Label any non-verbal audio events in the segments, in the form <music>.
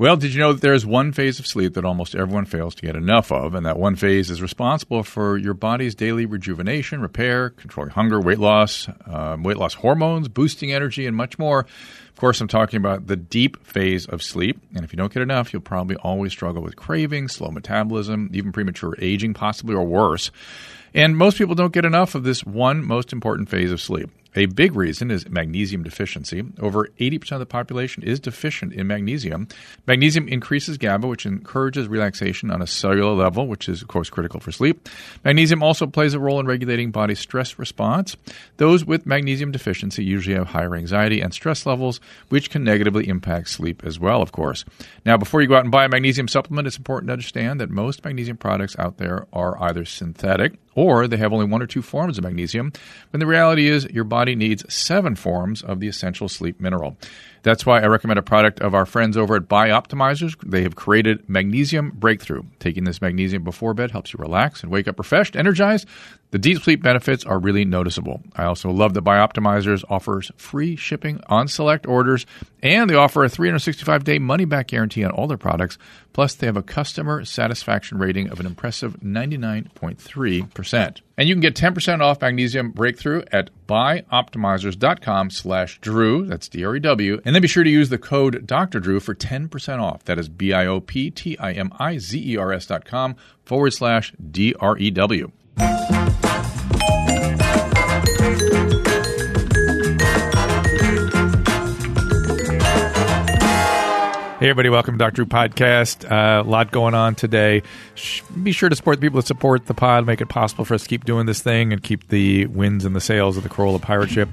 Well, did you know that there's one phase of sleep that almost everyone fails to get enough of, and that one phase is responsible for your body's daily rejuvenation, repair, controlling hunger, weight loss, um, weight loss hormones, boosting energy, and much more. Of course, I'm talking about the deep phase of sleep, and if you don't get enough, you'll probably always struggle with cravings, slow metabolism, even premature aging, possibly or worse. And most people don't get enough of this one most important phase of sleep. A big reason is magnesium deficiency. Over 80% of the population is deficient in magnesium. Magnesium increases GABA, which encourages relaxation on a cellular level, which is, of course, critical for sleep. Magnesium also plays a role in regulating body stress response. Those with magnesium deficiency usually have higher anxiety and stress levels, which can negatively impact sleep as well, of course. Now, before you go out and buy a magnesium supplement, it's important to understand that most magnesium products out there are either synthetic or they have only one or two forms of magnesium, when the reality is your body needs seven forms of the essential sleep mineral. That's why I recommend a product of our friends over at Bioptimizers. They have created Magnesium Breakthrough. Taking this magnesium before bed helps you relax and wake up refreshed, energized. The deep sleep benefits are really noticeable. I also love that Bioptimizers offers free shipping on select orders, and they offer a 365 day money back guarantee on all their products. Plus, they have a customer satisfaction rating of an impressive 99.3%. And you can get 10% off Magnesium Breakthrough at bioptimizers.com slash Drew. That's D-R-E-W. And then be sure to use the code Dr. Drew for 10% off. That is B-I-O-P-T-I-M-I-Z-E-R-S dot com forward slash D-R-E-W. Hey, everybody, welcome to Dr. Drew Podcast. Uh, a lot going on today. Sh- be sure to support the people that support the pod, make it possible for us to keep doing this thing and keep the wins and the sales of the Corolla Pirate Ship.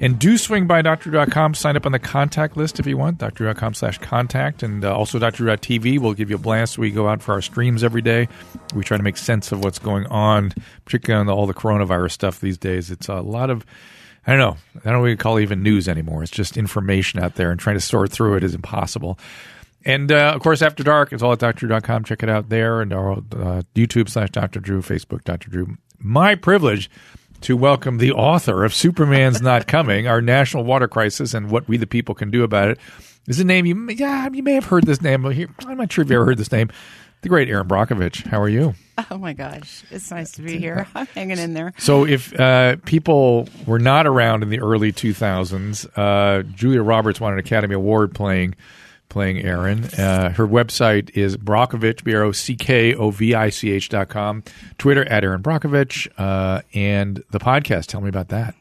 And do swing by drdrew.com, sign up on the contact list if you want, drdrew.com slash contact. And uh, also drdrew.tv will give you a blast. We go out for our streams every day. We try to make sense of what's going on, particularly on the, all the coronavirus stuff these days. It's a lot of I don't know. I don't know what call even news anymore. It's just information out there, and trying to sort through it is impossible. And uh, of course, After Dark it's all at drdrew.com. Check it out there, and our uh, YouTube slash Dr. Drew, Facebook Dr. Drew. My privilege to welcome the author of Superman's Not Coming, our national water crisis, and what we the people can do about it. This is a name you may, yeah you may have heard this name. I'm not sure if you ever heard this name. The great Erin Brockovich. How are you? Oh my gosh, it's nice to be here. <laughs> I'm hanging in there. So, if uh, people were not around in the early 2000s, uh, Julia Roberts won an Academy Award playing playing Erin. Uh, her website is Brockovich, B R O C K O V I C H dot com. Twitter at Erin Brockovich, uh, and the podcast. Tell me about that.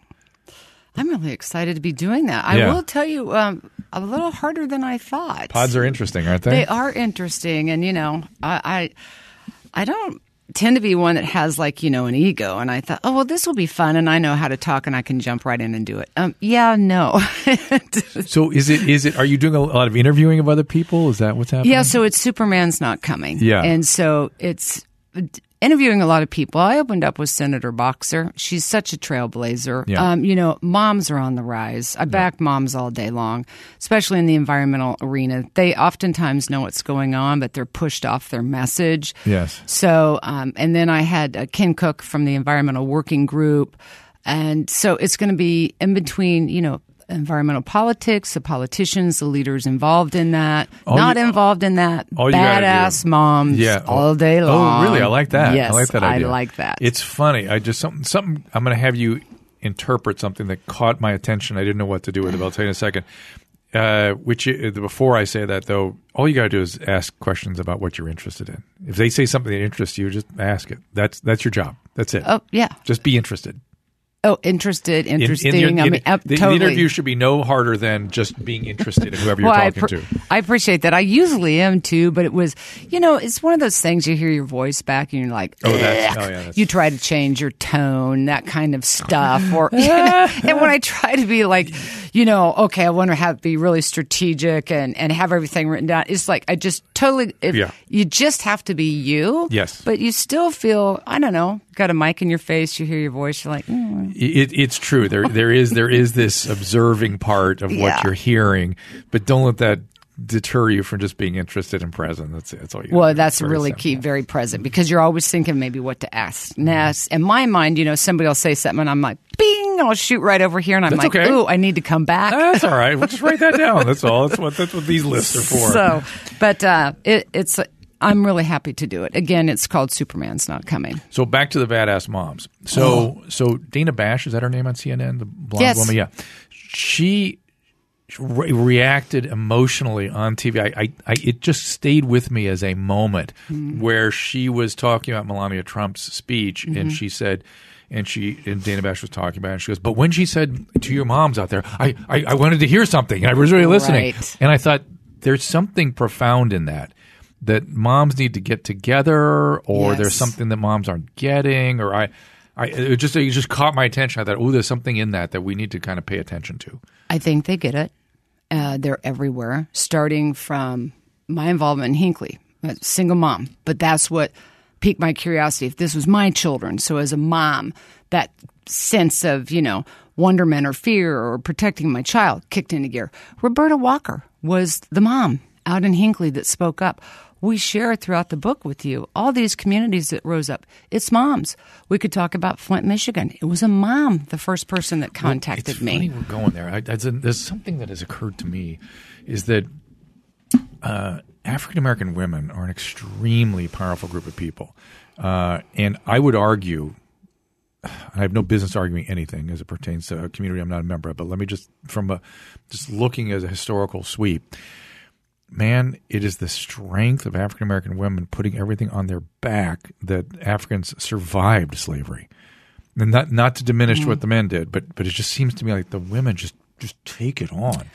I'm really excited to be doing that. I Yeah. will tell you, um, a little harder than I thought. Pods are interesting, aren't they? They are interesting, and you know, I, I, I don't tend to be one that has like you know an ego, and I thought, oh well, this will be fun, and I know how to talk, and I can jump right in and do it. Um, yeah, no. <laughs> So, is it is it? Are you doing a lot of interviewing of other people? Is that what's happening? Yeah, so it's Superman's not coming. Yeah. And so it's interviewing a lot of people. I opened up with Senator Boxer. She's such a trailblazer. Yeah. Um, you know, moms are on the rise. I back moms all day long, especially in the environmental arena. They oftentimes know what's going on, but they're pushed off their message. Yes. So, um, and then I had uh, Ken Cook from the Environmental Working Group. And so it's going to be in between, you know, environmental politics, the politicians, the leaders involved in that, All not you- involved in that, all badass moms Yeah. all day long. Oh, really? I like that. Yes, I like that idea. I like that. It's funny. I just something something. I'm going to have you interpret something that caught my attention. I didn't know what to do with it. but I'll tell you in a second. Uh, which uh, before I say that though, all you got to do is ask questions about what you're interested in. If they say something that interests you, just ask it. That's that's your job. That's it. oh, yeah. Just be interested. Oh, interested, In- in interesting. your- I mean, uh, the, the interview should be no harder than just being interested in whoever you're well, I, talking to. I appreciate that. I usually am too, but it was, you know, it's one of those things you hear your voice back and you're like, Oh, that's- oh, yeah, that's- you try to change your tone, that kind of stuff. Or, <laughs> you know, and when I try to be like, you know, okay, I want to have be really strategic and, and have everything written down. It's like I just totally, if, Yeah. you just have to be you. Yes. But you still feel, I don't know, got a mic in your face, you hear your voice, you're like, mm. It, it's true. There, there is, there is this observing part of what Yeah. you're hearing, but don't let that deter you from just being interested and present. That's it. That's all you. Well, that's really simple. key, very present, because you're always thinking maybe what to ask next. In my mind, you know, somebody will say something, and I'm like, bing, I'll shoot right over here, and I'm That's like, okay. ooh, I need to come back. That's all right. We'll just write that down. That's all. That's what that's what these lists are for. So, but uh, it, it's. I'm really happy to do it. Again, it's called Superman's Not Coming. So back to the badass moms. So so Dana Bash is that her name on CNN? The blonde Yes. woman. Yeah, she re- reacted emotionally on TV. I, I, I it just stayed with me as a moment where she was talking about Melania Trump's speech, and she said. And she and Dana Bash was talking about it. And she goes, but when she said to your moms out there, I, I, I wanted to hear something. and I was really listening. Right. And I thought there's something profound in that. That moms need to get together, or Yes. there's something that moms aren't getting, or I, I it just it just caught my attention. I thought, oh, there's something in that that we need to kind of pay attention to. I think they get it. Uh, they're everywhere, starting from my involvement in Hinkley, a single mom. But that's what piqued my curiosity. If this was my children, so as a mom, that sense of you know wonderment or fear or protecting my child kicked into gear. Roberta Walker was the mom out in Hinkley that spoke up. We share throughout the book with you all these communities that rose up. It's moms. We could talk about Flint, Michigan. It was a mom, the first person that contacted it's me. Funny we're going there. I, I, there's something that has occurred to me, is that uh, African American women are an extremely powerful group of people, uh, and I would argue. I have no business arguing anything as it pertains to a community I'm not a member of, but let me just from a just looking as a historical sweep. Man, it is the strength of African American women putting everything on their back that Africans survived slavery. And not not to diminish what the men did, but but it just seems to me like the women just just take it on.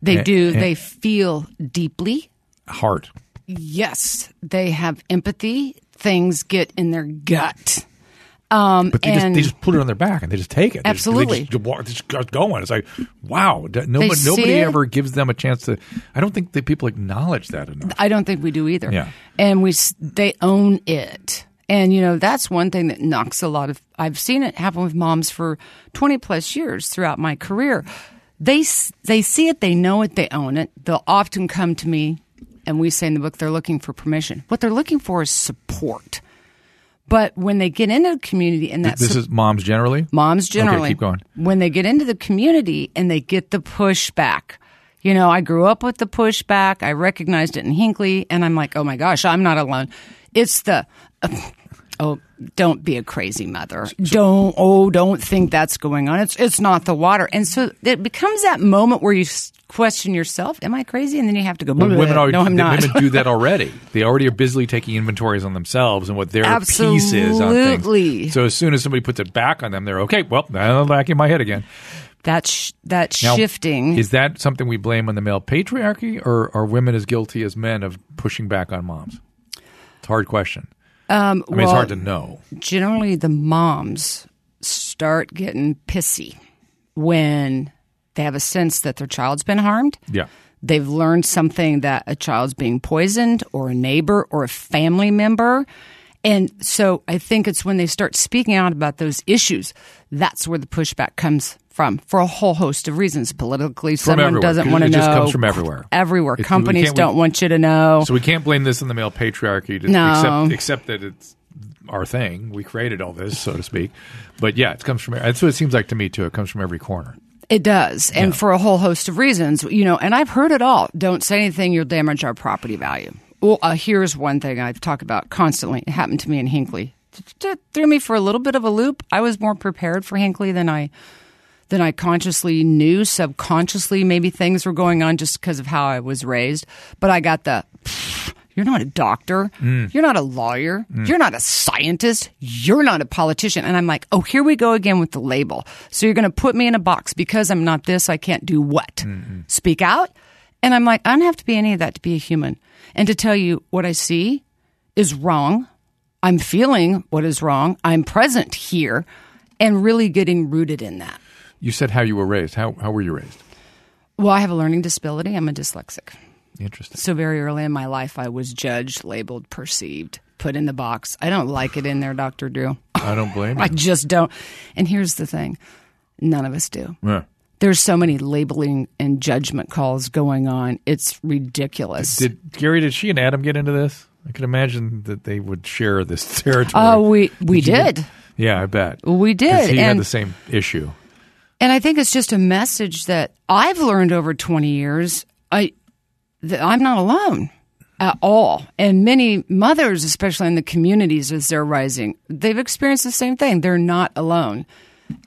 They And- do. and- they feel deeply. Heart. Yes, they have empathy. Things get in their gut. Um, But they just they just put it on their back and they just take it. They just- Absolutely. They just, they just going. It's like, wow. Nobody, nobody ever gives them a chance to. I don't think that people acknowledge that enough. I don't think we do either. Yeah. And we they own it. And you know that's one thing that knocks a lot of. I've seen it happen with moms for twenty plus years throughout my career. They they see it, they know it, they own it. They'll often come to me, and we say in the book they're looking for permission. What they're looking for is support. But when they get into the community and that This is moms generally. moms generally keep going. when they get into the community and they get the pushback you know i grew up with the pushback i recognized it in hinkley and i'm like oh my gosh i'm not alone it's the <laughs> oh don't be a crazy mother don't oh don't think that's going on it's it's not the water and so it becomes that moment where you question yourself am i crazy and then you have to go Well, women already, no i'm not women do that <laughs> already. They already are busily taking inventories on themselves and what their piece is on Absolutely. things. So as soon as somebody puts it back on them, they're okay. Well, I'm back in my head again. that sh- that Now, shifting Is that something we blame on the male patriarchy, or are women as guilty as men of pushing back on moms? It's a hard question. Um, I mean, it's hard to know. generally the moms start getting pissy when they have a sense that their child's been harmed. Yeah. They've learned something that a child's being poisoned or a neighbor or a family member. And so I think it's when they start speaking out about those issues, that's where the pushback comes from for a whole host of reasons. Politically, someone everywhere, doesn't want to it know. just comes from everywhere. Everywhere. It's- Companies can't- we- don't want you to know. So we can't blame this on the male patriarchy, to, No. except except that it's our thing. We created all this, so to speak. But yeah, it comes from. That's what it seems like to me too. It comes from every corner. It does, and for a whole host of reasons, you know. And I've heard it all. Don't say anything; you'll damage our property value. Well, uh, here's one thing I've talked about constantly. It happened to me in Hinkley. It threw me for a little bit of a loop. I was more prepared for Hinkley than I than I consciously knew. Subconsciously, maybe things were going on just because of how I was raised. But I got the. You're not a doctor. Mm. You're not a lawyer. Mm. You're not a scientist. You're not a politician. And I'm like, oh, here we go again with the label. So you're going to put me in a box because I'm not this. I can't do what? Speak out. And I'm like, I don't have to be any of that to be a human. And to tell you what I see is wrong. I'm feeling what is wrong. I'm present here and really getting rooted in that. You said how you were raised. How how were you raised? Well, I have a learning disability. I'm a dyslexic. Interesting. So very early in my life, I was judged, labeled, perceived, put in the box. I don't like it in there, Dr. Drew. I don't blame <laughs> you. I just don't. And here's the thing none of us do. Yeah. There's so many labeling and judgment calls going on. It's ridiculous. Did Gary? Did she and Adam get into this? I can imagine that they would share this <laughs> territory. Oh, we we you get- did. Yeah, I bet We did. He had the same issue. And I think it's just a message that I've learned over 20 years. I, that I'm not alone at all. And many mothers, especially in the communities as they're rising, they've experienced the same thing. They're not alone.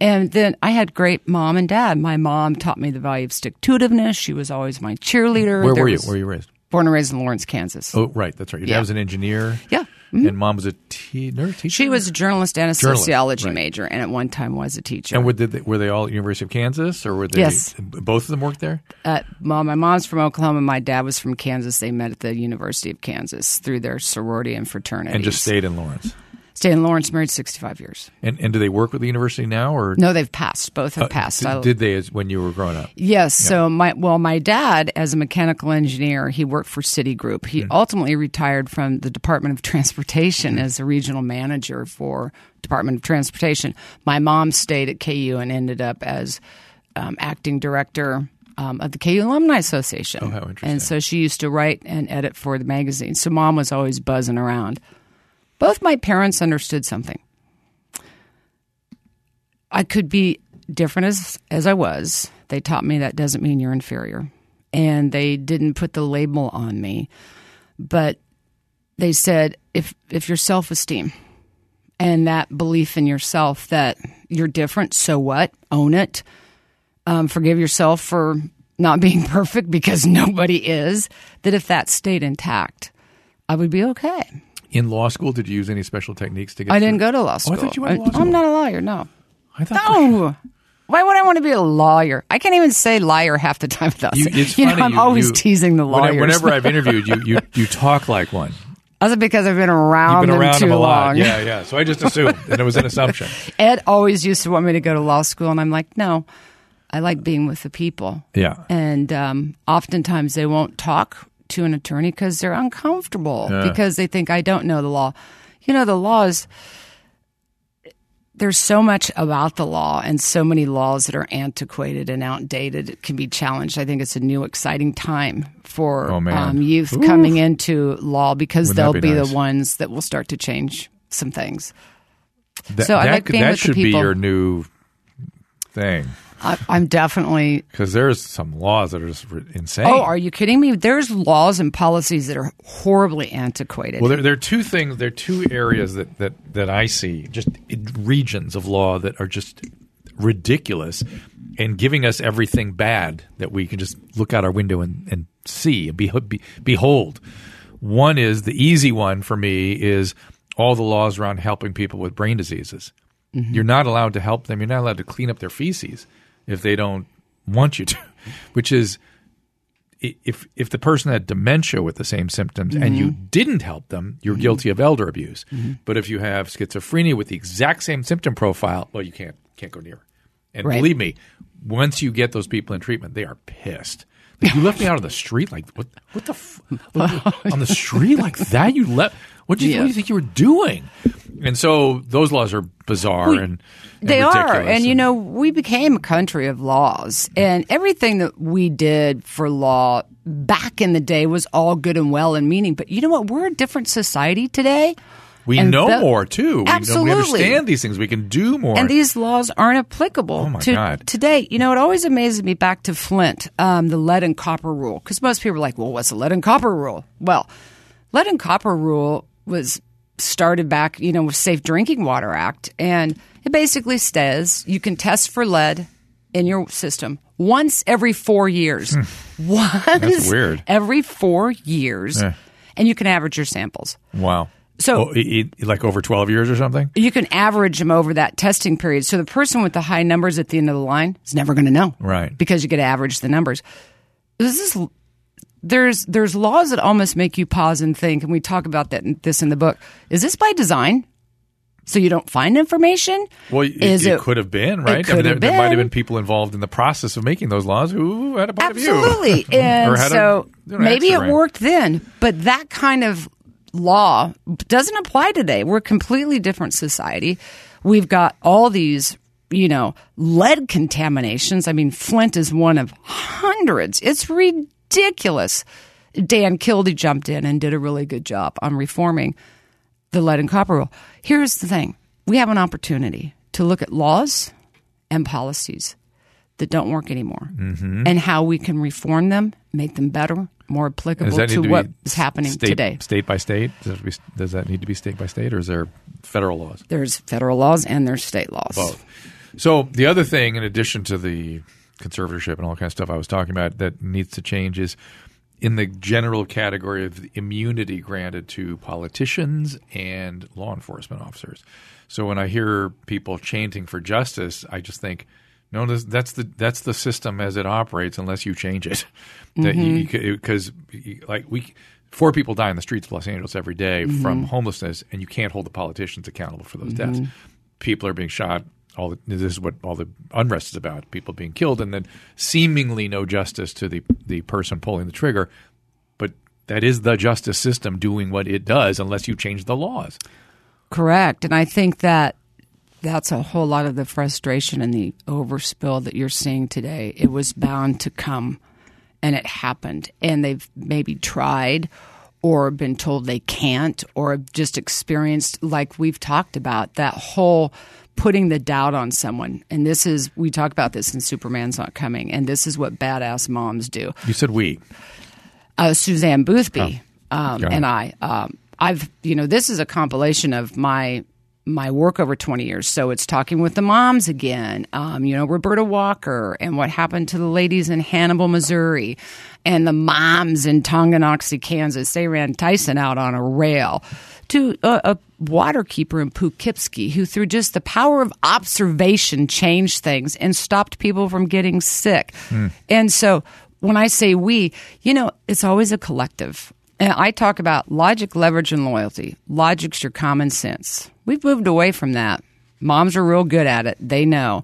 And then I had great mom and dad. My mom taught me the value of stick to itiveness. She was always my cheerleader. Where There were you? Where were you raised? Born and raised in Lawrence, Kansas. Oh, right. That's right. Your dad was an engineer. Yeah. And mom was a te- nurse teacher. She was a journalist and a Journalist, sociology right. major, and at one time was a teacher. And were they, were they all University of Kansas, or were they? Yes. Both of them worked there. uh, well, my mom's from Oklahoma. My dad was from Kansas. They met at the University of Kansas through their sorority and fraternity. And just stayed in Lawrence. Stayed in Lawrence, married 65 years. And and do they work with the university now, or No, they've passed. Both have uh, passed. did, did they as when you were growing up? Yes. So my well, my dad, as a mechanical engineer, he worked for Citigroup. He ultimately retired from the Department of Transportation as a regional manager for Department of Transportation. My mom stayed at KU and ended up as um, acting director. Um, of the KU Alumni Association. Oh, how interesting. And so she used to write and edit for the magazine. So mom was always buzzing around. Both my parents understood something. I could be different as as I was. They taught me that doesn't mean you're inferior. And they didn't put the label on me. But they said if if your self-esteem and that belief in yourself that you're different, so what? Own it. Um, forgive yourself for not <laughs> being perfect because nobody is. That if that stayed intact, I would be okay. In law school, did you use any special techniques to get? I through? didn't go to law Oh, school. I thought you went to law I- school. I'm not a lawyer. No. I thought No. Why would I want to be a lawyer? I can't even say liar half the time without You, it's <laughs> you funny. know, I'm you- always you- teasing the lawyers. Whenever I've <laughs> interviewed you, you you talk like one. That's it because I've been around You've been around too them a lot. long. Yeah, yeah. So I just <laughs> assumed, and it was an assumption. Ed always used to want me to go to law school, and I'm like, no, I like being with the people. Yeah. And um, oftentimes they won't talk to an attorney because they're uncomfortable Yeah. because they think I don't know the law. You know, the law is. There's so much about the law and so many laws that are antiquated and outdated. It can be challenged. I think it's a new, exciting time for Oh, um, youth coming into law because Wouldn't they'll be be, nice? the ones that will start to change some things. That, So I that, like being that with the should be your new thing I, I'm definitely because there's some laws that are just insane. Oh, are you kidding me? There's laws and policies that are horribly antiquated. Well, there, there are two things. There are two areas that, that, that I see, just regions of law that are just ridiculous and giving us everything bad that we can just look out our window and, and see and be, be, behold. One is the easy one for me is all the laws around helping people with brain diseases. Mm-hmm. You're not allowed to help them. You're not allowed to clean up their feces if they don't want you to, <laughs> which is if if the person had dementia with the same symptoms and you Mm-hmm. didn't help them, you're guilty of elder abuse. But if you have schizophrenia with the exact same symptom profile, well, you can't can't go near. And Right. believe me, once you get those people in treatment, they are pissed. Like, you left me out on the street, like what? What the? F- <laughs> on the street like that? You left? What do you, what do you think you were doing? And so those laws are bizarre and, and they are. ridiculous And, you know, we became a country of laws. And everything that we did for law back in the day was all good and well and meaning. But you know what? We're a different society today. we and know the- more too. We, know, we Absolutely. understand these things. We can do more. And these laws aren't applicable Oh, my to God. today. You know, it always amazes me back to Flint, um, the lead and copper rule, because most people are like, well, what's the lead and copper rule? Well, lead and copper rule was started back, you know, with Safe Drinking Water Act, and it basically says you can test for lead in your system once every four years. <laughs> Once Hmm. That's weird. every four years, Yeah. and you can average your samples. wow. So- Oh, it- it- like over twelve years or something. you can average them over that testing period. So the person with the high numbers at the end of the line is never going to know, Right. Because you get to average the numbers. This is there's there's laws that almost make you pause and think, and we talk about that this in the book. Is this by design? So you don't find information? Well, it, it it- could have been, right? I mean, there, there might have been. people involved in the process of making those laws who had a point of view. Absolutely. <laughs> And had a- so maybe it grind. worked then, but that kind of law doesn't apply today. We're a completely different society. We've got all these, you know, lead contaminations. I mean, Flint is one of hundreds. It's ridiculous. Dan Kildee jumped in and did a really good job on reforming the lead and copper rule. Here's the thing we have an opportunity to look at laws and policies that don't work anymore mm-hmm. and how we can reform them, make them better, more applicable to to what is happening state, today. State by state? Does, does that need to be state by state, or is there federal laws? There's federal laws and there's state laws. Both. So the other thing, in addition to the conservatorship and all kind of stuff I was talking about, that needs to change is in the general category of the immunity granted to politicians and law enforcement officers. So when I hear people chanting for justice, I just think, no, that's the that's the system as it operates unless you change it. <laughs> That because mm-hmm. like we. Four people die in the streets of Los Angeles every day from mm-hmm. homelessness, and you can't hold the politicians accountable for those deaths. Mm-hmm. People are being shot. All the, this is what all the unrest is about: people being killed, and then seemingly no justice to the the person pulling the trigger. But that is the justice system doing what it does, unless you change the laws. Correct. And I think that that's a whole lot of the frustration and the overspill that you're seeing today. It was bound to come and it happened. And they've maybe tried or been told they can't or just experienced, like we've talked about, that whole putting the doubt on someone. And this is, we talk about this in Superman's Not Coming, and this is what badass moms do You said we. uh, Suzanne Boothby um, and I. Um, I've you know this is a compilation of my my work over 20 years. So it's talking with the moms again. Um, you know Roberta Walker and what happened to the ladies in Hannibal, Missouri, and the moms in Tonganoxie, Kansas. They ran Tyson out on a rail. To a, a water keeper in Poughkeepsie who, through just the power of observation, changed things and stopped people from getting sick. Hmm. And so when I say we, you know, it's always a collective. And I talk about logic, leverage, and loyalty. Logic's your common sense. We've moved away from that. Moms are real good at it. They know.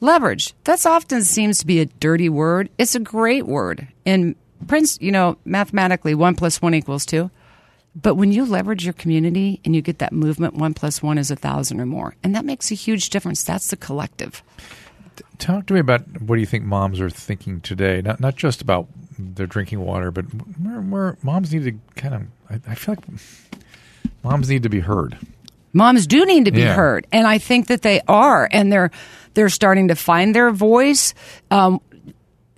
Leverage, that's often seems to be a dirty word. It's a great word. In Prince, you know, mathematically, one plus one equals two. But when you leverage your community and you get that movement, one plus one is a thousand or more. And that makes a huge difference. That's the collective. Talk to me about what do you think moms are thinking today? Not not just about their drinking water, but where, where moms need to kind of. I, I feel like moms need to be heard. moms do need to be Yeah. heard and i think that they are and they're they're starting to find their voice um,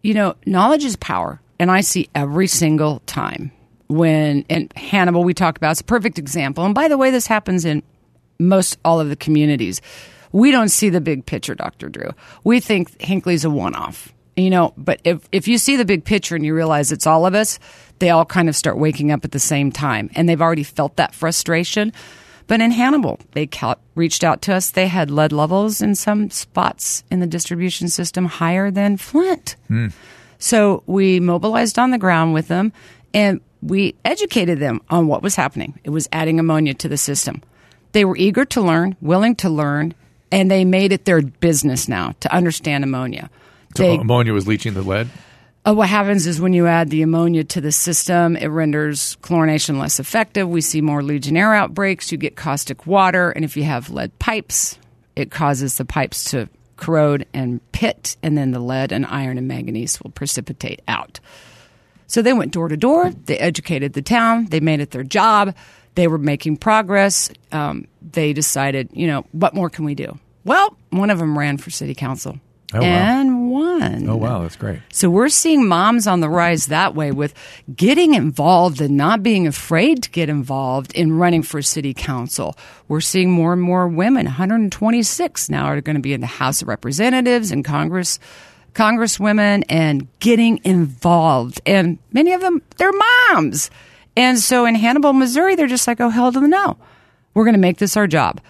you know knowledge is power and i see every single time when and hannibal we talk about is a perfect example. And by the way this happens in most all of the communities. We don't see the big picture dr drew. We think hinkley's a one-off you know but if, if you see the big picture and you realize it's all of us they all kind of start waking up at the same time and they've already felt that frustration. But in Hannibal, they reached out to us. They had lead levels in some spots in the distribution system higher than Flint. Hmm. So we mobilized on the ground with them and we educated them on what was happening. It was adding ammonia to the system. They were eager to learn, willing to learn, and they made it their business now to understand ammonia. So They, ammonia was leaching the lead. uh, what happens is when you add the ammonia to the system, it renders chlorination less effective. We see more Legionnaire outbreaks. You get caustic water. And if you have lead pipes, it causes the pipes to corrode and pit, and then the lead and iron and manganese will precipitate out. So they went door to door. They educated the town. They made it their job. They were making progress. Um, they decided, you know, what more can we do? Well, one of them ran for city council Oh, wow. and won. Oh wow, that's great. So we're seeing moms on the rise that way with getting involved and not being afraid to get involved in running for city council. We're seeing more and more women, 126 now are going to be in the House of Representatives and Congress, congresswomen and getting involved. And many of them, they're moms. And so in Hannibal, Missouri, they're just like, oh, hell to the no. We're going to make this our job.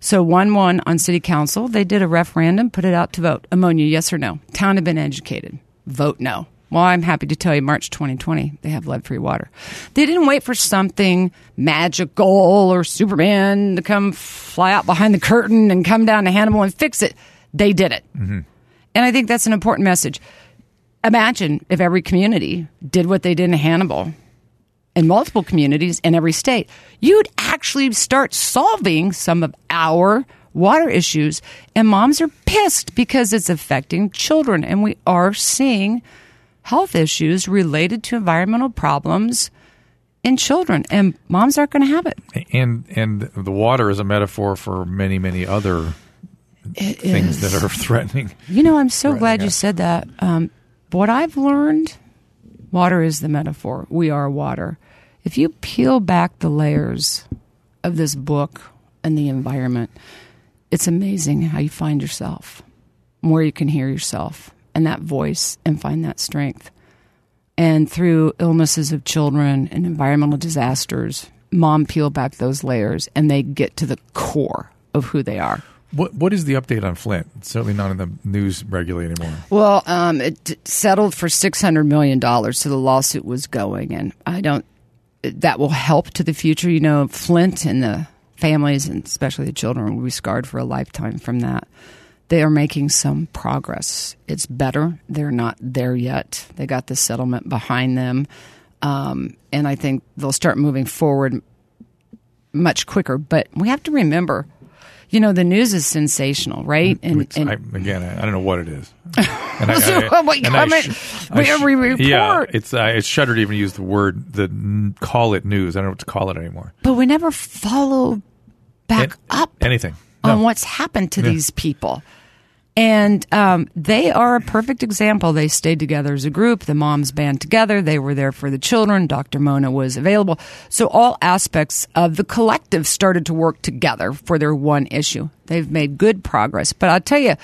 So one one on city council, they did a referendum, put it out to vote. Ammonia, yes or no? Town had been educated. Vote no. Well, I'm happy to tell you, March 2020, they have lead-free water. They didn't wait for something magical or Superman to come fly out behind the curtain and come down to Hannibal and fix it. They did it, mm-hmm. And I think that's an important message. Imagine if every community did what they did in Hannibal in multiple communities in every state, you'd actually start solving some of our water issues. And moms are pissed because it's affecting children. And we are seeing health issues related to environmental problems in children. And moms aren't going to have it. And and the water is a metaphor for many many other It things is. that are <laughs> threatening. You know, I'm so glad I you said that. Um, what I've learned, water is the metaphor. We are water. If you peel back the layers of this book and the environment, it's amazing how you find yourself, where you can hear yourself and that voice and find that strength. And through illnesses of children and environmental disasters, mom peel back those layers and they get to the core of who they are. What What is the update on Flint? It's certainly not in the news regularly anymore. Well, um, it settled for six hundred million dollars, so the lawsuit was going, and I don't. That will help to the future. You know, Flint and the families, and especially the children, will be scarred for a lifetime from that. They are making some progress. It's better. They're not there yet. They got the settlement behind them, um, and I think they'll start moving forward much quicker. But we have to remember, you know, the news is sensational, right? And, and I, again, I, I don't know what it is. <laughs> And I, So, I- wait, and I sh- We- I sh- we report. Yeah, it's uh, it's shudder to even use the word the call it news. I don't know what to call it anymore. but we never follow back up anything. on what's happened to these people. And um, they are a perfect example. They stayed together as a group. The moms band together. They were there for the children. Dr. Mona was available. So all aspects of the collective started to work together for their one issue. They've made good progress. But I'll tell you,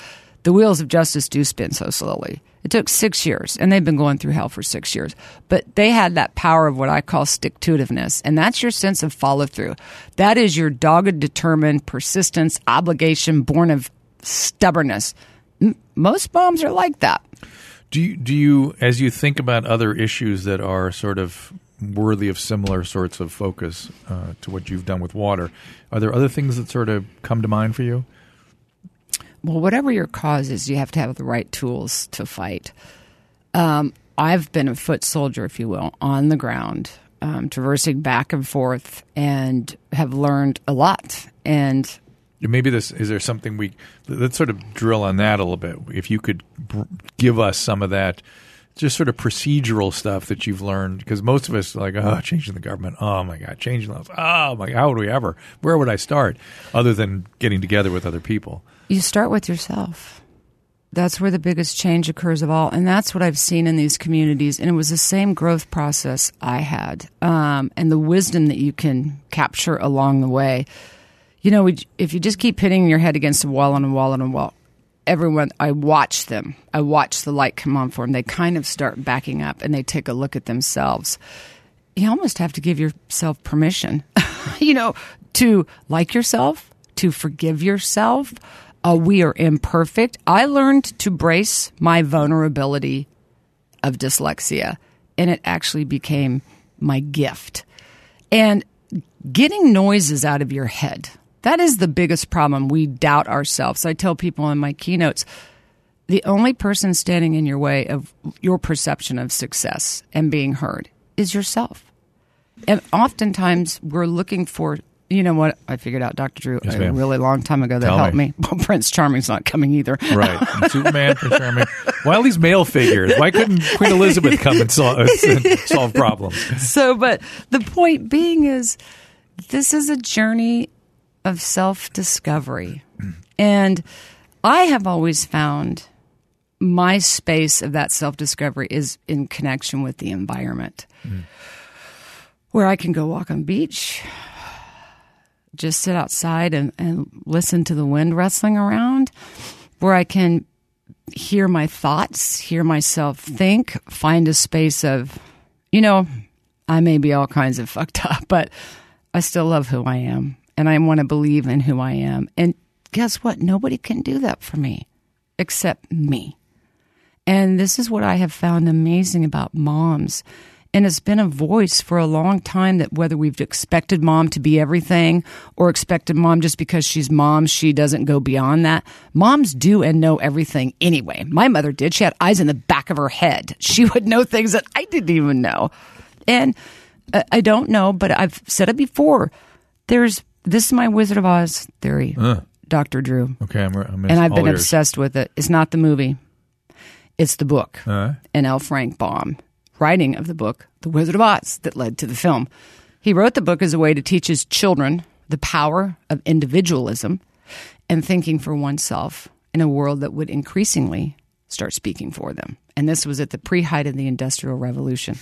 the wheels of justice do spin so slowly. It took six years, and they've been going through hell for six years. But they had that power of what I call stick to itiveness, and that's your sense of follow through. That is your dogged, determined persistence, obligation born of stubbornness. M- Most moms are like that. Do you, do you, as you think about other issues that are sort of worthy of similar sorts of focus uh, to what you've done with water, are there other things that sort of come to mind for you? Well, whatever your cause is, you have to have the right tools to fight. Um, I've been a foot soldier, if you will, on the ground, um, traversing back and forth, and have learned a lot. And Maybe this is there something we let's sort of drill on that a little bit. If you could give us some of that, just sort of procedural stuff that you've learned, because most of us are like, oh, changing the government, oh my god, changing laws, oh my, god how would we ever? Where would I start, other than getting together with other people? you start with yourself. That's where the biggest change occurs of all. And that's what I've seen in these communities. And it was the same growth process I had um, and the wisdom that you can capture along the way. You know, if you just keep hitting your head against a wall and a wall and a wall, everyone, I watch them. I watch the light come on for them. They kind of start backing up and they take a look at themselves. You almost have to give yourself permission, <laughs> you know, to like yourself, to forgive yourself. Uh, we are imperfect. I learned to brace my vulnerability of dyslexia, and it actually became my gift. And getting noises out of your head. That is the biggest problem. We doubt ourselves. I tell people in my keynotes the only person standing in your way of your perception of success and being heard is yourself. And oftentimes we're looking for, you know what? I figured out, Dr. Drew, Yes, a really long time ago that Tell helped me. me. <laughs> Well, Prince Charming's not coming either. Right, <laughs> Superman, Prince Charming. Why all these male figures? Why couldn't Queen Elizabeth come and solve, uh, solve problems? <laughs> so, but the point being is this is a journey of self discovery. And I have always found my space of that self discovery is in connection with the environment, where I can go walk on the beach, just sit outside and, and listen to the wind rustling around, where I can hear my thoughts, hear myself think, find a space of, you know, I may be all kinds of <laughs> fucked up, but I still love who I am and I want to believe in who I am. And guess what? Nobody can do that for me except me. And this is what I have found amazing about moms. And it's been a voice for a long time that whether we've expected mom to be everything or expected mom just because she's mom, she doesn't go beyond that. Moms do and know everything anyway. My mother did. She had eyes in the back of her head. She <laughs> would know things that I didn't even know. And uh, I don't know, but I've said it before. There's this is my Wizard of Oz theory, Dr. Drew. Okay, I'm, I'm And I've all been ears. obsessed with it. It's not the movie, it's the book. Uh, And L. Frank Baum, writing of the book, The Wizard of Oz, that led to the film. He wrote the book as a way to teach his children the power of individualism and thinking for oneself in a world that would increasingly start speaking for them. And this was at the pre height of the Industrial Revolution.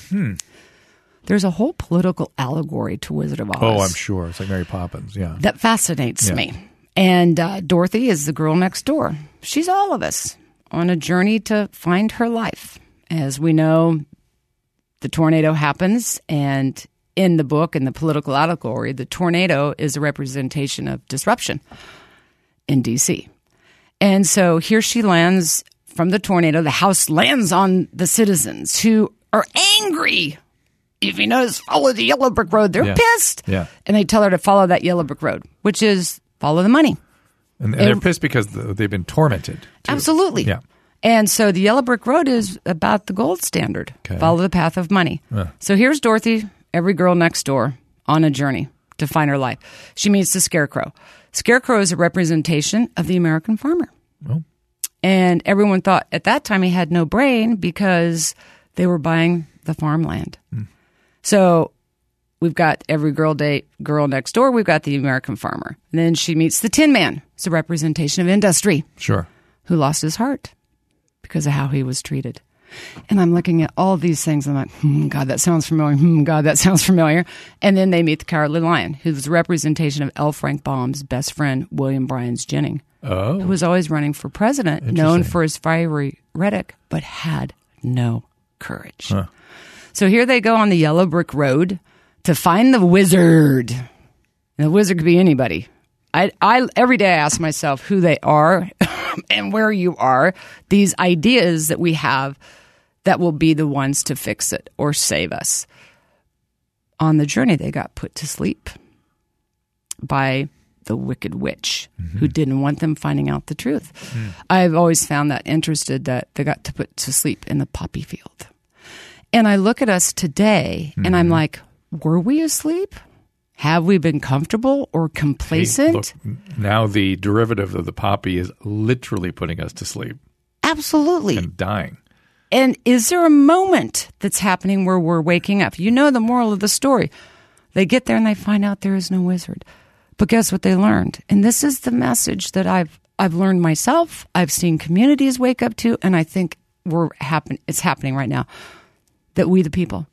There's a whole political allegory to Wizard of Oz. Oh, I'm sure. It's like Mary Poppins. Yeah. That fascinates Yeah. me. And uh, Dorothy is the girl next door. She's all of us on a journey to find her life. As we know, the tornado happens, and in the book, in the political allegory, the tornado is a representation of disruption in DC. And so here she lands from the tornado. The house lands on the citizens who are angry. If you notice, follow the yellow brick road. They're Yeah. pissed. Yeah. And they tell her to follow that yellow brick road, which is follow the money. And, and they're pissed because they've been tormented. too. Absolutely. Yeah. And so the yellow brick road is about the gold standard. Okay. Follow the path of money. So here's Dorothy, every girl next door, on a journey to find her life. She meets the scarecrow. Scarecrow is a representation of the American farmer. Oh. And everyone thought at that time he had no brain because they were buying the farmland. Hmm. So we've got every girl date girl next door. We've got the American farmer. And then she meets the Tin Man. It's a representation of industry Sure. who lost his heart because of how he was treated. And I'm looking at all these things. I'm like, hmm, God, that sounds familiar. Hmm, God, that <laughs> sounds familiar. And then they meet the Cowardly Lion, who's a representation of L. Frank Baum's best friend, William Bryan's Jennings, who Oh. was always running for president, known for his fiery rhetoric, but had no courage. Huh. So here they go on the yellow brick road to find the wizard. And the wizard could be anybody. I, I every day I ask myself who they are <laughs> and where you are. These ideas that we have that will be the ones to fix it or save us. On the journey, they got put to sleep by the wicked witch mm-hmm. who didn't want them finding out the truth. Hmm. I've always found that interested that they got to put to sleep in the poppy field. And I look at us today and I'm mm-hmm. like, were we asleep? Have we been comfortable or Hey, complacent? look, now the derivative of the poppy is literally putting us to sleep Absolutely. and dying. And is there a moment that's happening where we're waking up? You know the moral of the story. They get there and they find out there is no wizard. But guess what they learned? And this is the message that I've I've learned myself. I've seen communities wake up to, and I think we're happen it's happening right now. That we the people,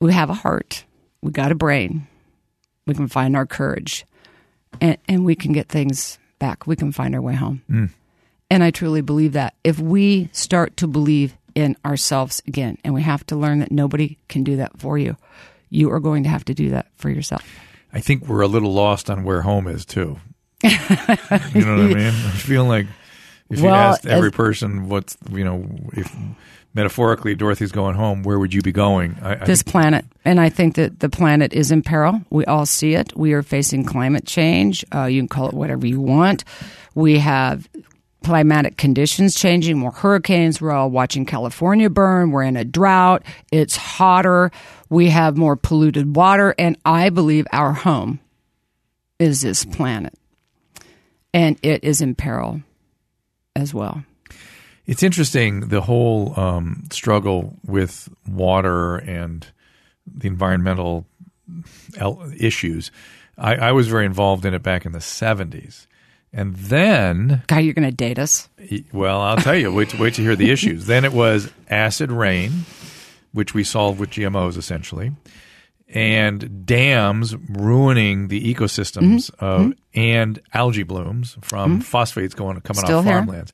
we have a heart, we got a brain, we can find our courage, and, and we can get things back. We can find our way home. Hmm. And I truly believe that if we start to believe in ourselves again, and we have to learn that nobody can do that for you, you are going to have to do that for yourself. I think we're a little lost on where home is too. <laughs> you know what I mean? I feel like if you Well, asked every as- person what's you know if metaphorically Dorothy's going home, where would you be going? I, I This planet, and I think that the planet is in peril. We all see it. We are facing climate change. Uh, you can call it whatever you want. We have climatic conditions changing, more hurricanes. We're all watching California burn. We're in a drought. It's hotter. We have more polluted water. And I believe our home is this planet. And it is in peril as well. It's interesting the whole um, struggle with water and the environmental issues. I, I was very involved in it back in the seventies, and then God, you're going to date us. Well, I'll tell you. Wait, to, wait to hear the issues. Then it was acid rain, which we solved with GMOs essentially, and dams ruining the ecosystems Mm-hmm. of and algae blooms from phosphates going coming Still off here.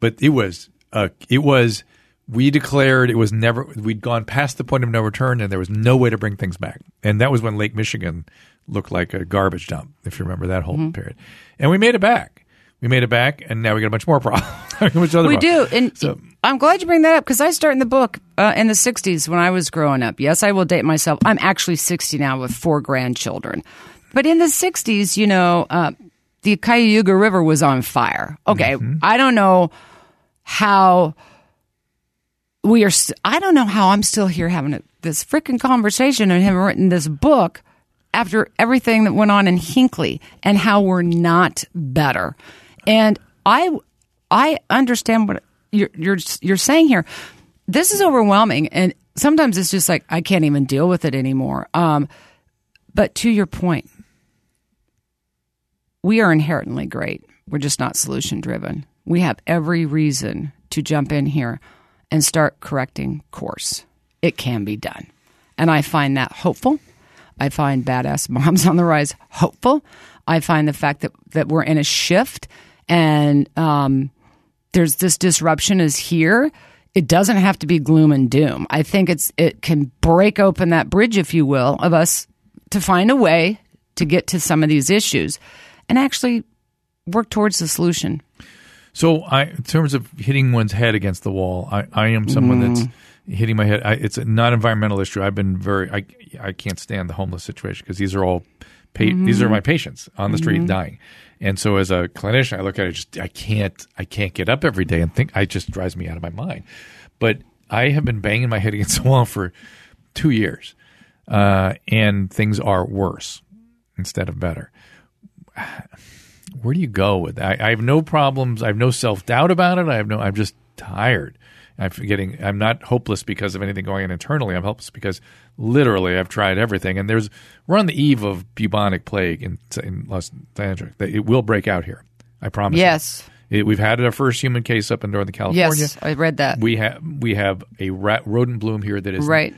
But it was uh, it was we declared it was never we'd gone past the point of no return and there was no way to bring things back. And that was when Lake Michigan looked like a garbage dump, if you remember that whole Mm-hmm. period. And we made it back. We made it back, and now we got a bunch more problems. <laughs> A bunch of other We problems. do, and So- I'm glad you bring that up because I start in the book uh, in the '60s when I was growing up. Yes, I will date myself. I'm actually 60 now with four grandchildren, but in the '60s, you know, uh, the Cuyahoga River was on fire. Okay, I don't know how we are. St- I don't know how I'm still here having a, this freaking conversation and having written this book after everything that went on in Hinkley and how we're not better. And I, I understand what you're you're you're saying here. This is overwhelming, and sometimes it's just like I can't even deal with it anymore. Um, but to your point, we are inherently great. We're just not solution driven. We have every reason to jump in here and start correcting course. It can be done. And I find that hopeful. I find badass <laughs> moms on the rise hopeful. I find the fact that, that we're in a shift and um, there's this disruption is here. It doesn't have to be gloom and doom. I think it's it can break open that bridge, if you will, of us to find a way to get to some of these issues and actually work towards the solution. So, I, in terms of hitting one's head against the wall, I, I am someone Mm. that's hitting my head. I, it's a not environmental issue. I've been very. I I can't stand the homeless situation because these are all. Pa- These Mm-hmm. are my patients on the street dying, and so as a clinician, I look at it. Just I can't. I can't get up every day and think. I just drives me out of my mind. But I have been banging my head <laughs> against the wall for two years, uh, and things are worse instead of better <sighs> where do you go with that? I, I have no problems. I have no self doubt about it. I have no. I'm just tired. I'm getting. I'm not hopeless because of anything going on internally. I'm helpless because literally I've tried everything, and there's we're on the eve of bubonic plague in, in Los Angeles. That It will break out here. I promise. you. Yes. It, we've had our first human case up in Northern California. Yes, I read that. We have we have a rat, rodent bloom here that is right.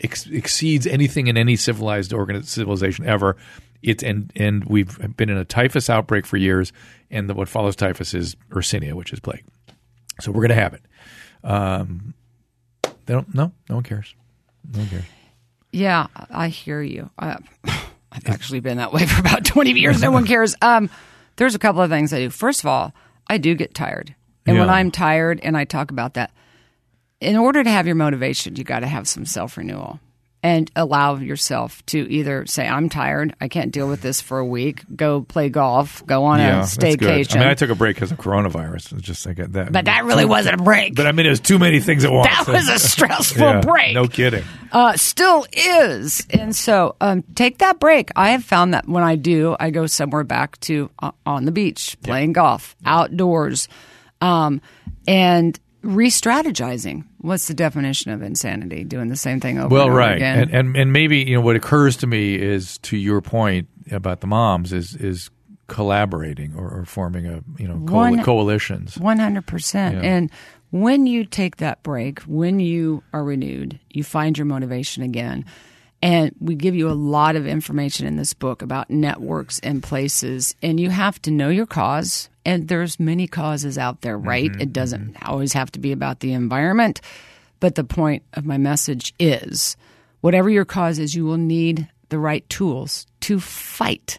ex- exceeds anything in any civilized organ- civilization ever. It's and and we've been in a typhus outbreak for years, and the, what follows typhus is Yersinia, which is plague. So we're going to have it. Um, they don't. No, no one cares. No one cares. Yeah, I hear you. Uh, <sighs> I've actually been that way for about <laughs> 20 years. No one <laughs> cares. Um, there's a couple of things I do. First of all, I do get tired. And when I'm tired and I talk about that, in order to have your motivation, you got to have some self renewal and allow yourself to either say, I'm tired, I can't deal with this for a week, go play golf, go on a that's good. staycation. I mean, I took a break because of coronavirus. Just like that. but that really wasn't a break. But I mean, it was too many things at once. that was a <laughs> stressful Yeah, break. No kidding. uh, still is. And so um, take that break. I have found that when I do, I go somewhere back to uh, on the beach, playing golf, outdoors, um, and re strategizing. What's the definition of insanity? Doing the same thing over Well, and over right, again. and, and and maybe you know what occurs to me is to your point about the moms is is collaborating or, or forming a you know coal- One- coalitions. One hundred percent. Yeah. And when you take that break, when you are renewed, you find your motivation again. And we give you a lot of information in this book about networks and places, and you have to know your cause. And there's many causes out there, right? Mm-hmm, it doesn't mm-hmm. always have to be about the environment. But the point of my message is whatever your cause is, you will need the right tools to fight.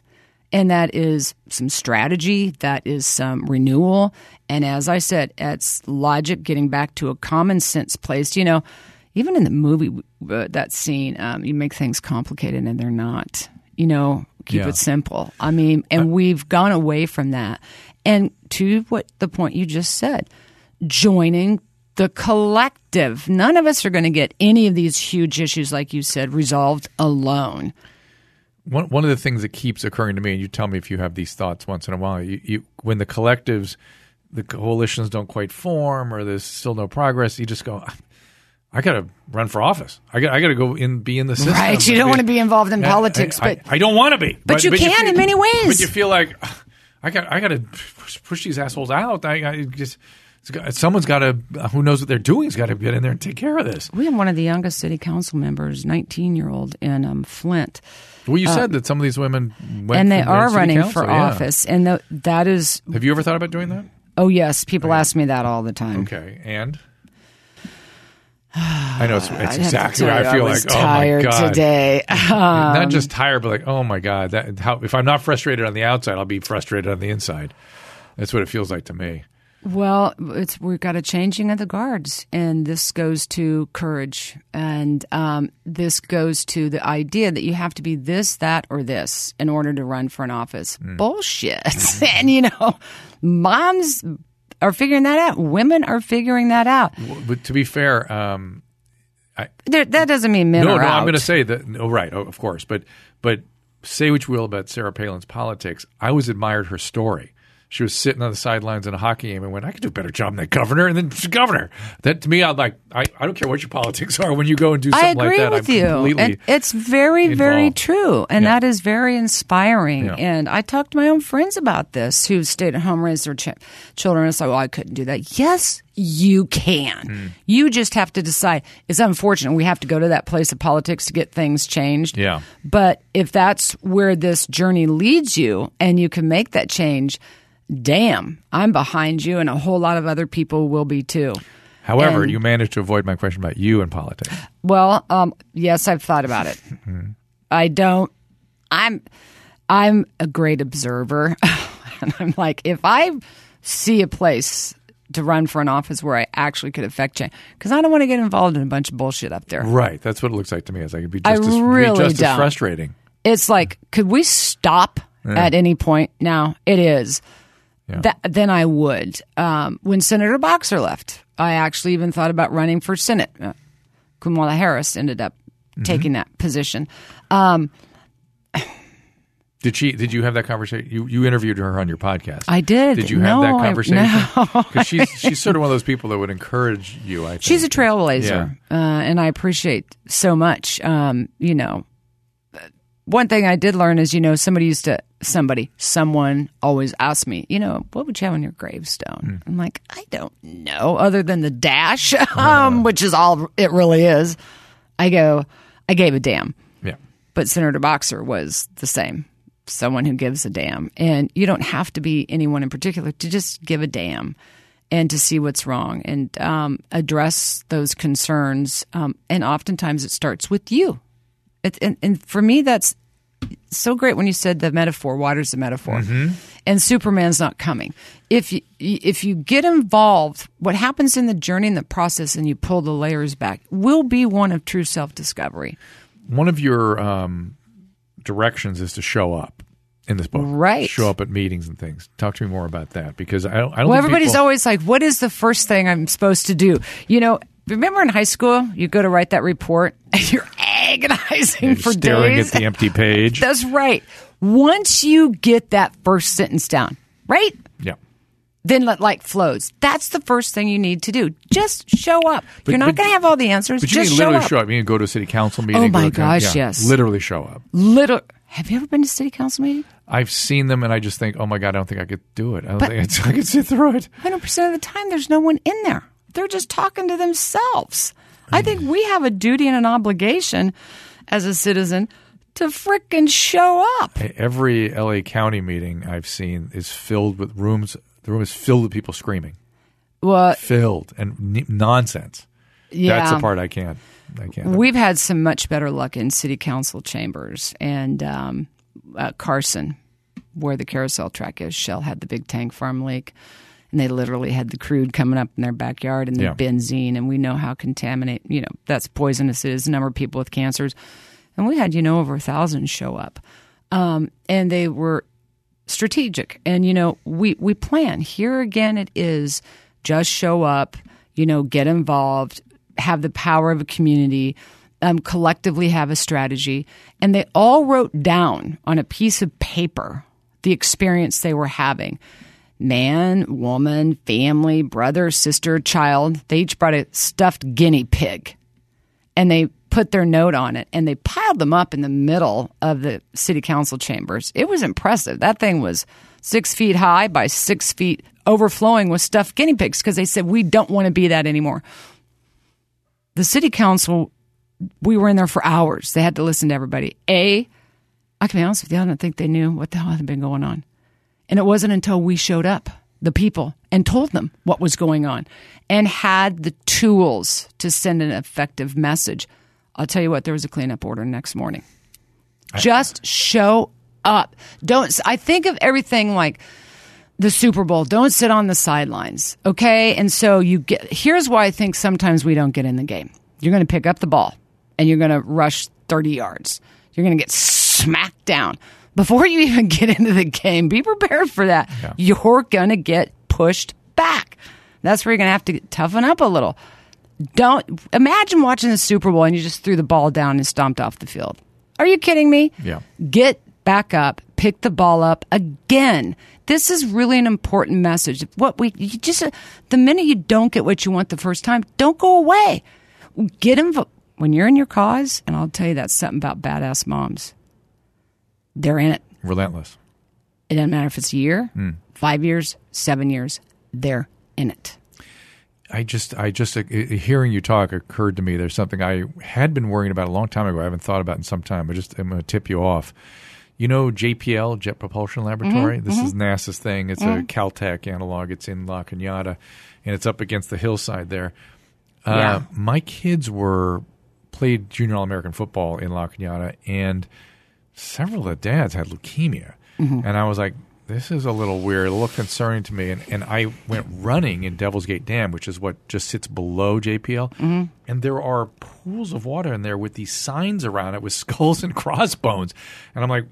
And that is some strategy, that is some renewal. And as I said, it's logic getting back to a common sense place. You know, even in the movie, uh, that scene, um, you make things complicated and they're not. You know, keep Yeah. it simple. I mean, and we've gone away from that. And to what the point you just said, joining the collective. None of us are going to get any of these huge issues, like you said, resolved alone. One one of the things that keeps occurring to me, and you tell me if you have these thoughts once in a while. You, you when the collectives, the coalitions don't quite form, or there's still no progress. You just go. I got to run for office. I got. I got to go in, be in the system. Right. You don't want to be involved in politics, I, but I, I don't want to be. but you can feel- in many ways. But you feel like <sighs> I got. I got to push, these assholes out. I, I just. got- Someone's got to. Who knows what they're doing? Has got to get in there and take care of this. we have one of the youngest city council members, 19 year old in um, Flint, Well, you said that some of these women went and they are running council, for yeah. office. And the, that is, Have you ever thought about doing that? oh, yes, people ask me that all the time. Okay, and I know it's, <sighs> it's I'd have to exactly what I feel was like. tired oh my god! today. <laughs> Not just um, tired, but like, oh my god! That how if I'm not frustrated on the outside, I'll be frustrated on the inside. That's what it feels like to me. Well, it's we've got a changing of the guards, and this goes to courage, and um, this goes to the idea that you have to be this, that, or this in order to run for an office. Hmm. Bullshit, <laughs> hmm. and you know, moms are figuring that out. Women are figuring that out. But to be fair, um, There, that doesn't mean men no, are no, out. I'm going to say that. No, right, oh, of course, but but say what you will about Sarah Palin's politics. I always admired her story. She was sitting on the sidelines in a hockey game and went, I could do a better job than that governor. And then she's governor. That to me, I'm like, I, I don't care what your politics are. When you go and do something like that, with I'm you. completely. And it's very, very true. And Yeah. that is very inspiring. Yeah. And I talked to my own friends about this who stayed at home, raised their ch- children. It's like, well, I couldn't do that. Yes, you can. Hmm. You just have to decide. It's unfortunate. We have to go to that place of politics to get things changed. Yeah. But if that's where this journey leads you and you can make that change, damn, I'm behind you and a whole lot of other people will be too. However, and- you managed to avoid my question about you and politics. Well, um, yes, I've thought about it. <laughs> I don't. I'm. I'm a great observer, <laughs> and I'm like, if I see a place to run for an office where I actually could affect change, because I don't want to get involved in a bunch of bullshit up there. Right. That's what it looks like to me. It's like it'd be I just, as, be really just as frustrating. It's like, could we stop at any point now? It is. Yeah. That, then I would. Um, when Senator Boxer left, I actually even thought about running for Senate. Uh, Kamala Harris ended up Mm-hmm. taking that position. Um, Did she? Did you have that conversation? You you interviewed her on your podcast. I did. Did you No, have that conversation? no. <laughs> Because she's she's sort of one of those people that would encourage you. I think. She's a trailblazer, Yeah. uh, and I appreciate so much. Um, you know, one thing I did learn is, you know, somebody used to, somebody, someone always asked me, you know, what would you have on your gravestone? Hmm. I'm like, I don't know, other than the dash, <laughs> um, which is all it really is. I go, I gave a damn, Yeah. but Senator Boxer was the same. Someone who gives a damn. And you don't have to be anyone in particular to just give a damn and to see what's wrong and um, address those concerns. Um, and oftentimes it starts with you. It, and, and for me, that's so great when you said the metaphor water's the metaphor and superman's not coming if you if you get involved what happens in the journey and the process and you pull the layers back will be one of true self-discovery One of your um, directions is to show up in this book. Right. Show up at meetings and things. Talk to me more about that because I don't. I don't Well, everybody's people- always like, what is the first thing I'm supposed to do? You know, remember in high school, you go to write that report <laughs> and you're agonizing for staring days. at the empty page. That's right. Once you get that first sentence down, right? yeah. Then let light flows. That's the first thing you need to do. Just show up. But- you're not going to have all the answers. But you Just can show literally up. show up. You can go to a city council meeting. Oh my town- gosh, yeah, yes. Literally show up. Little. Have you ever been to city council meeting? I've seen them and I just think, oh my God, I don't think I could do it. I don't But- think I could <laughs> sit through it. 100% of the time, there's no one in there. They're just talking to themselves. I think we have a duty and an obligation as a citizen to frickin' show up. Every LA County meeting I've seen is filled with rooms. The room is filled with people screaming, Well, filled and nonsense. yeah. That's the part I can't. I can't. We've had some much better luck in city council chambers and um, uh, Carson, where the carousel track is. Shell had the big tank farm leak, and they literally had the crude coming up in their backyard and the Yeah. benzene, and we know how contaminate. You know that's poisonous it is. A number of people with cancers, and we had you know over a thousand show up, um, and they were strategic. And you know we we plan here again. It is just show up. You know, get involved, have the power of a community, um, collectively have a strategy. And they all wrote down on a piece of paper the experience they were having man, woman, family, brother, sister, child. They each brought a stuffed guinea pig and they put their note on it and they piled them up in the middle of the city council chambers. It was impressive. That thing was six feet high by six feet, overflowing with stuffed guinea pigs because they said, we don't want to be that anymore. The city council, we were in there for hours. They had to listen to everybody. A, I can be honest with you, I don't think they knew what the hell had been going on. And it wasn't until we showed up, the people, and told them what was going on and had the tools to send an effective message. I'll tell you what, there was a cleanup order next morning. Just show up. Don't, I think of everything like the Super Bowl. Don't sit on the sidelines. Okay. And so you get, here's why I think sometimes we don't get in the game. You're going to pick up the ball and you're going to rush 30 yards. You're going to get smacked down. Before you even <laughs> get into the game, be prepared for that. Yeah. You're going to get pushed back. That's where you're going to have to toughen up a little. Don't imagine watching the Super Bowl and you just threw the ball down and stomped off the field. Are you kidding me? Yeah. Get back up, pick the ball up again. This is really an important message. What we you just the minute you don't get what you want the first time, don't go away. Get involved when you're in your cause, and I'll tell you that's something about badass moms. They're in it. Relentless. It doesn't matter if it's a year, five years, seven years. They're in it. I just, I just, uh, hearing you talk occurred to me. There's something I had been worrying about a long time ago. I haven't thought about in some time. I just, I'm going to tip you off. You know JPL, Jet Propulsion Laboratory. Mm-hmm, this is NASA's thing. It's a Caltech analog. It's in La Cañada, and it's up against the hillside there. Uh, Yeah. My kids were played junior All American football in La Cañada, and several of the dads had leukemia, Mm-hmm. and I was like, "This is a little weird, a little concerning to me." And, and I went running in Devil's Gate Dam, which is what just sits below JPL, Mm-hmm. and there are pools of water in there with these signs around it with <laughs> skulls and crossbones, and I'm like.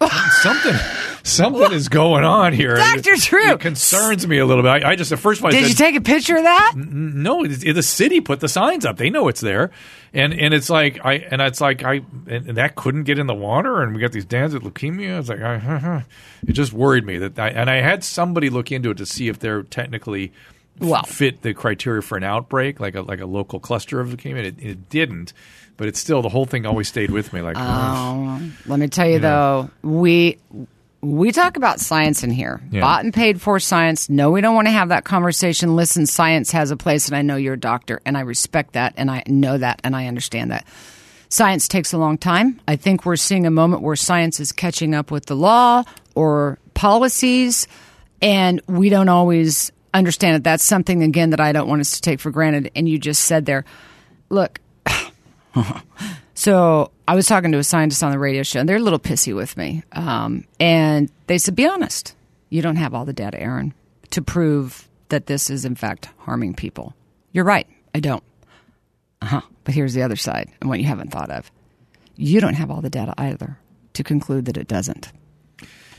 Something, <laughs> something is going on here. Dr. Drew It concerns me a little bit. I, I just, the first I Did said, you take a picture of that? no, the city put the signs up. They know it's there, and and it's like I and it's like I and, and that couldn't get in the water, and we got these dads with leukemia. It's like I, <laughs> it just worried me that I, and I had somebody look into it to see if they're technically Well. fit the criteria for an outbreak, like a like a local cluster of leukemia. It, it didn't, but it's still the whole thing always stayed with me. Like Oh, let me tell you though, we we talk about science in here. Yeah. Bought and paid for science. No, we don't want to have that conversation. Listen, science has a place, and I know you're a doctor, and I respect that, and I know that, and I understand that. Science takes a long time. I think we're seeing a moment where science is catching up with the law or policies, and we don't always understand it. That's something, again, that I don't want us to take for granted. And you just said there, look, <laughs> so I was talking to a scientist on the radio show, and they're a little pissy with me. Um, and they said, "Be honest. You don't have all the data, Erin, to prove that this is in fact harming people." You're right. I don't. Uh huh. But here's the other side, and what you haven't thought of. You don't have all the data either to conclude that it doesn't.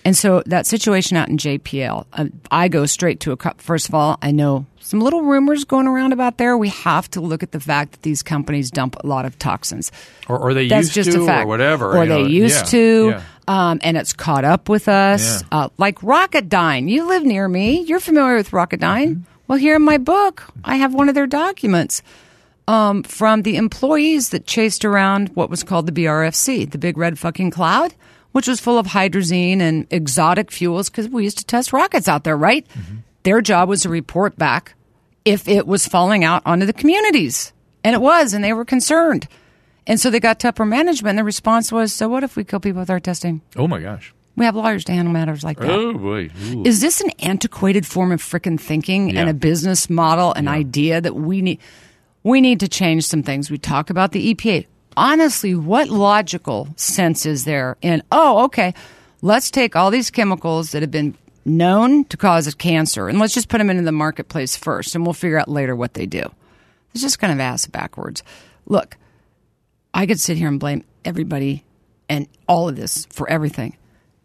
And so that situation out in JPL, uh, I go straight to a cup. first of all, I know some little rumors going around about there. We have to look at the fact that these companies dump a lot of toxins. or, or they That's used to, a fact. or whatever, Or they know, used yeah, to, yeah. um, and it's caught up with us. Yeah. Uh, like Rocketdyne. You live near me. You're familiar with Rocketdyne. Mm-hmm. Well, here in my book, I have one of their documents um, from the employees that chased around what was called the BRFC, the big red fucking cloud, which was full of hydrazine and exotic fuels because we used to test rockets out there, right? Mm-hmm. Their job was to report back if it was falling out onto the communities. And it was, and they were concerned. And so they got to upper management, and the response was, So what if we kill people with our testing? Oh my gosh! We have lawyers to handle matters like that. Oh boy! Ooh. Is this an antiquated form of frickin' thinking and a business model, an idea that we need? We need to change some things. We talk about the EPA. Honestly, what logical sense is there in? Oh, okay, let's take all these chemicals that have been known to cause cancer and let's just put them into the marketplace first, and we'll figure out later what they do. It's just kind of ass backwards. Look, I could sit here and blame everybody and all of this for everything.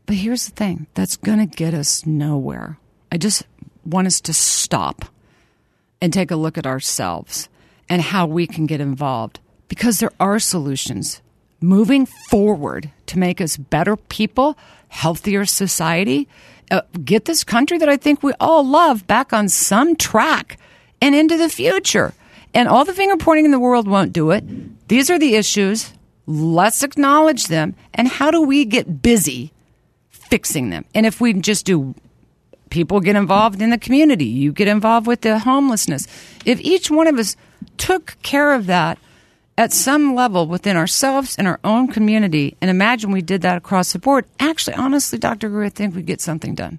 But here's the thing that's going to get us nowhere. I just want us to stop and take a look at ourselves and how we can get involved because there are solutions moving forward to make us better people, healthier society, uh, get this country that I think we all love back on some track and into the future. And all the finger pointing in the world won't do it. These are the issues. Let's acknowledge them. And how do we get busy fixing them? And if we just do people get involved in the community. You get involved with the homelessness. If each one of us took care of that at some level within ourselves and our own community, and imagine we did that across the board, actually, honestly, Dr. Greer, I think we'd get something done.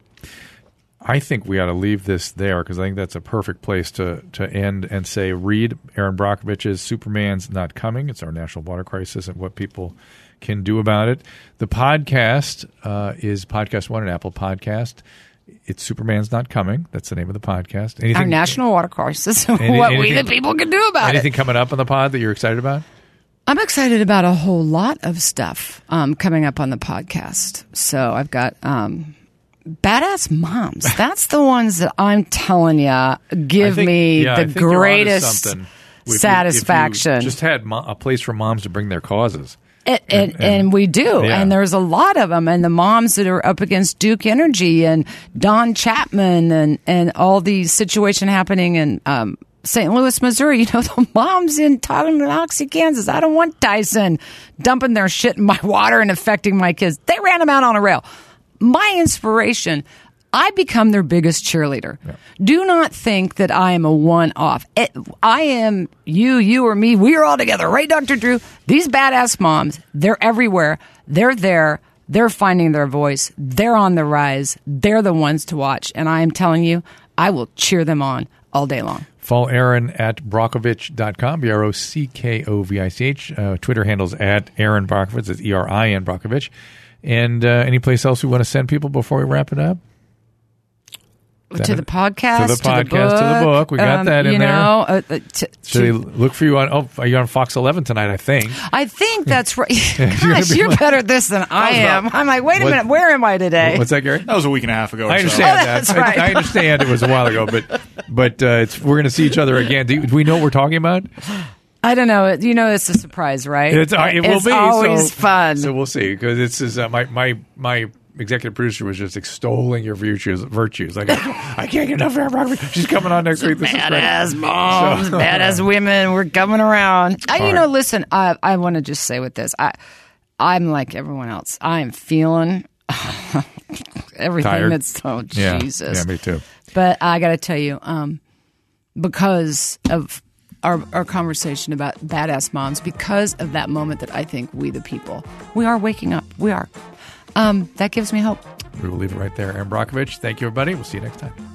I think we ought to leave this there because I think that's a perfect place to, to end and say, read Erin Brockovich's Superman's Not Coming. It's our national water crisis and what people can do about it. The podcast uh, is PodcastOne and Apple Podcast. It's Superman's Not Coming. That's the name of the podcast. Anything, Our national water crisis, <laughs> what we the people can do about anything it. coming up on the pod that you're excited about? I'm excited about a whole lot of stuff um, coming up on the podcast. So I've got um, badass moms. <laughs> That's the ones that I'm telling you give think- me yeah, the think you're onto greatest. If you- you satisfaction. just had mo- a place for moms to bring their causes. And, and, and, and we do. Yeah. And there's a lot of them. And the moms that are up against Duke Energy and Don Chapman and, and all these situation happening in um, St. Louis, Missouri. <laughs> You know, the moms in Tonganoxie, Kansas. I don't want Tyson dumping their shit in my water and affecting my kids. They ran them out on a rail. My inspiration. I become their biggest cheerleader. Do not think that I am a one off. I am you, you, or me. We are all together, right, Dr. Drew? These badass moms, they're everywhere. They're there. They're finding their voice. They're on the rise. They're the ones to watch. And I am telling you, I will cheer them on all day long. Follow Erin at brockovich.com, B R O C K O V I C H. Uh, Twitter handles at Erin Brockovich, it's E R I N Brockovich. And uh, any place else we want to send people before we wrap it up? To the podcast, to the podcast, to the book. We got um, that in you there. know, uh, uh, t- Should they look for you on? Oh, are you on Fox 11 tonight? I think. I think that's right. <laughs> <laughs> gonna Gosh, be you're like- better at this than I am. about- I'm like, wait a What- minute, where am I today? What's that, Gary? That was a week and a half ago. Or I so. understand Oh, that. that's I- right. I, understand it was a while ago, but but uh, it's we're going to see each other again. Do, do we know what we're talking about? I don't know. You know, it's a surprise, right? It's, uh, it will It's be always so, fun. So we'll see because this is uh, my my my executive producer was just extolling your virtues. Virtues like I, I can't get enough of Erin She's coming on next week. This is badass moms, So- <laughs> badass women. We're coming around. I, you All know, right. listen. I I want to just say with this, I I'm like everyone else. I'm feeling <laughs> everything Tired? that's oh Yeah, Jesus. yeah, me too. But I got to tell you, um, because of our, our conversation about badass moms, because of that moment that I think we, the people, we are waking up. We are. Um, that gives me hope. We will leave it right there. Erin Brockovich. Thank you, everybody. We'll see you next time.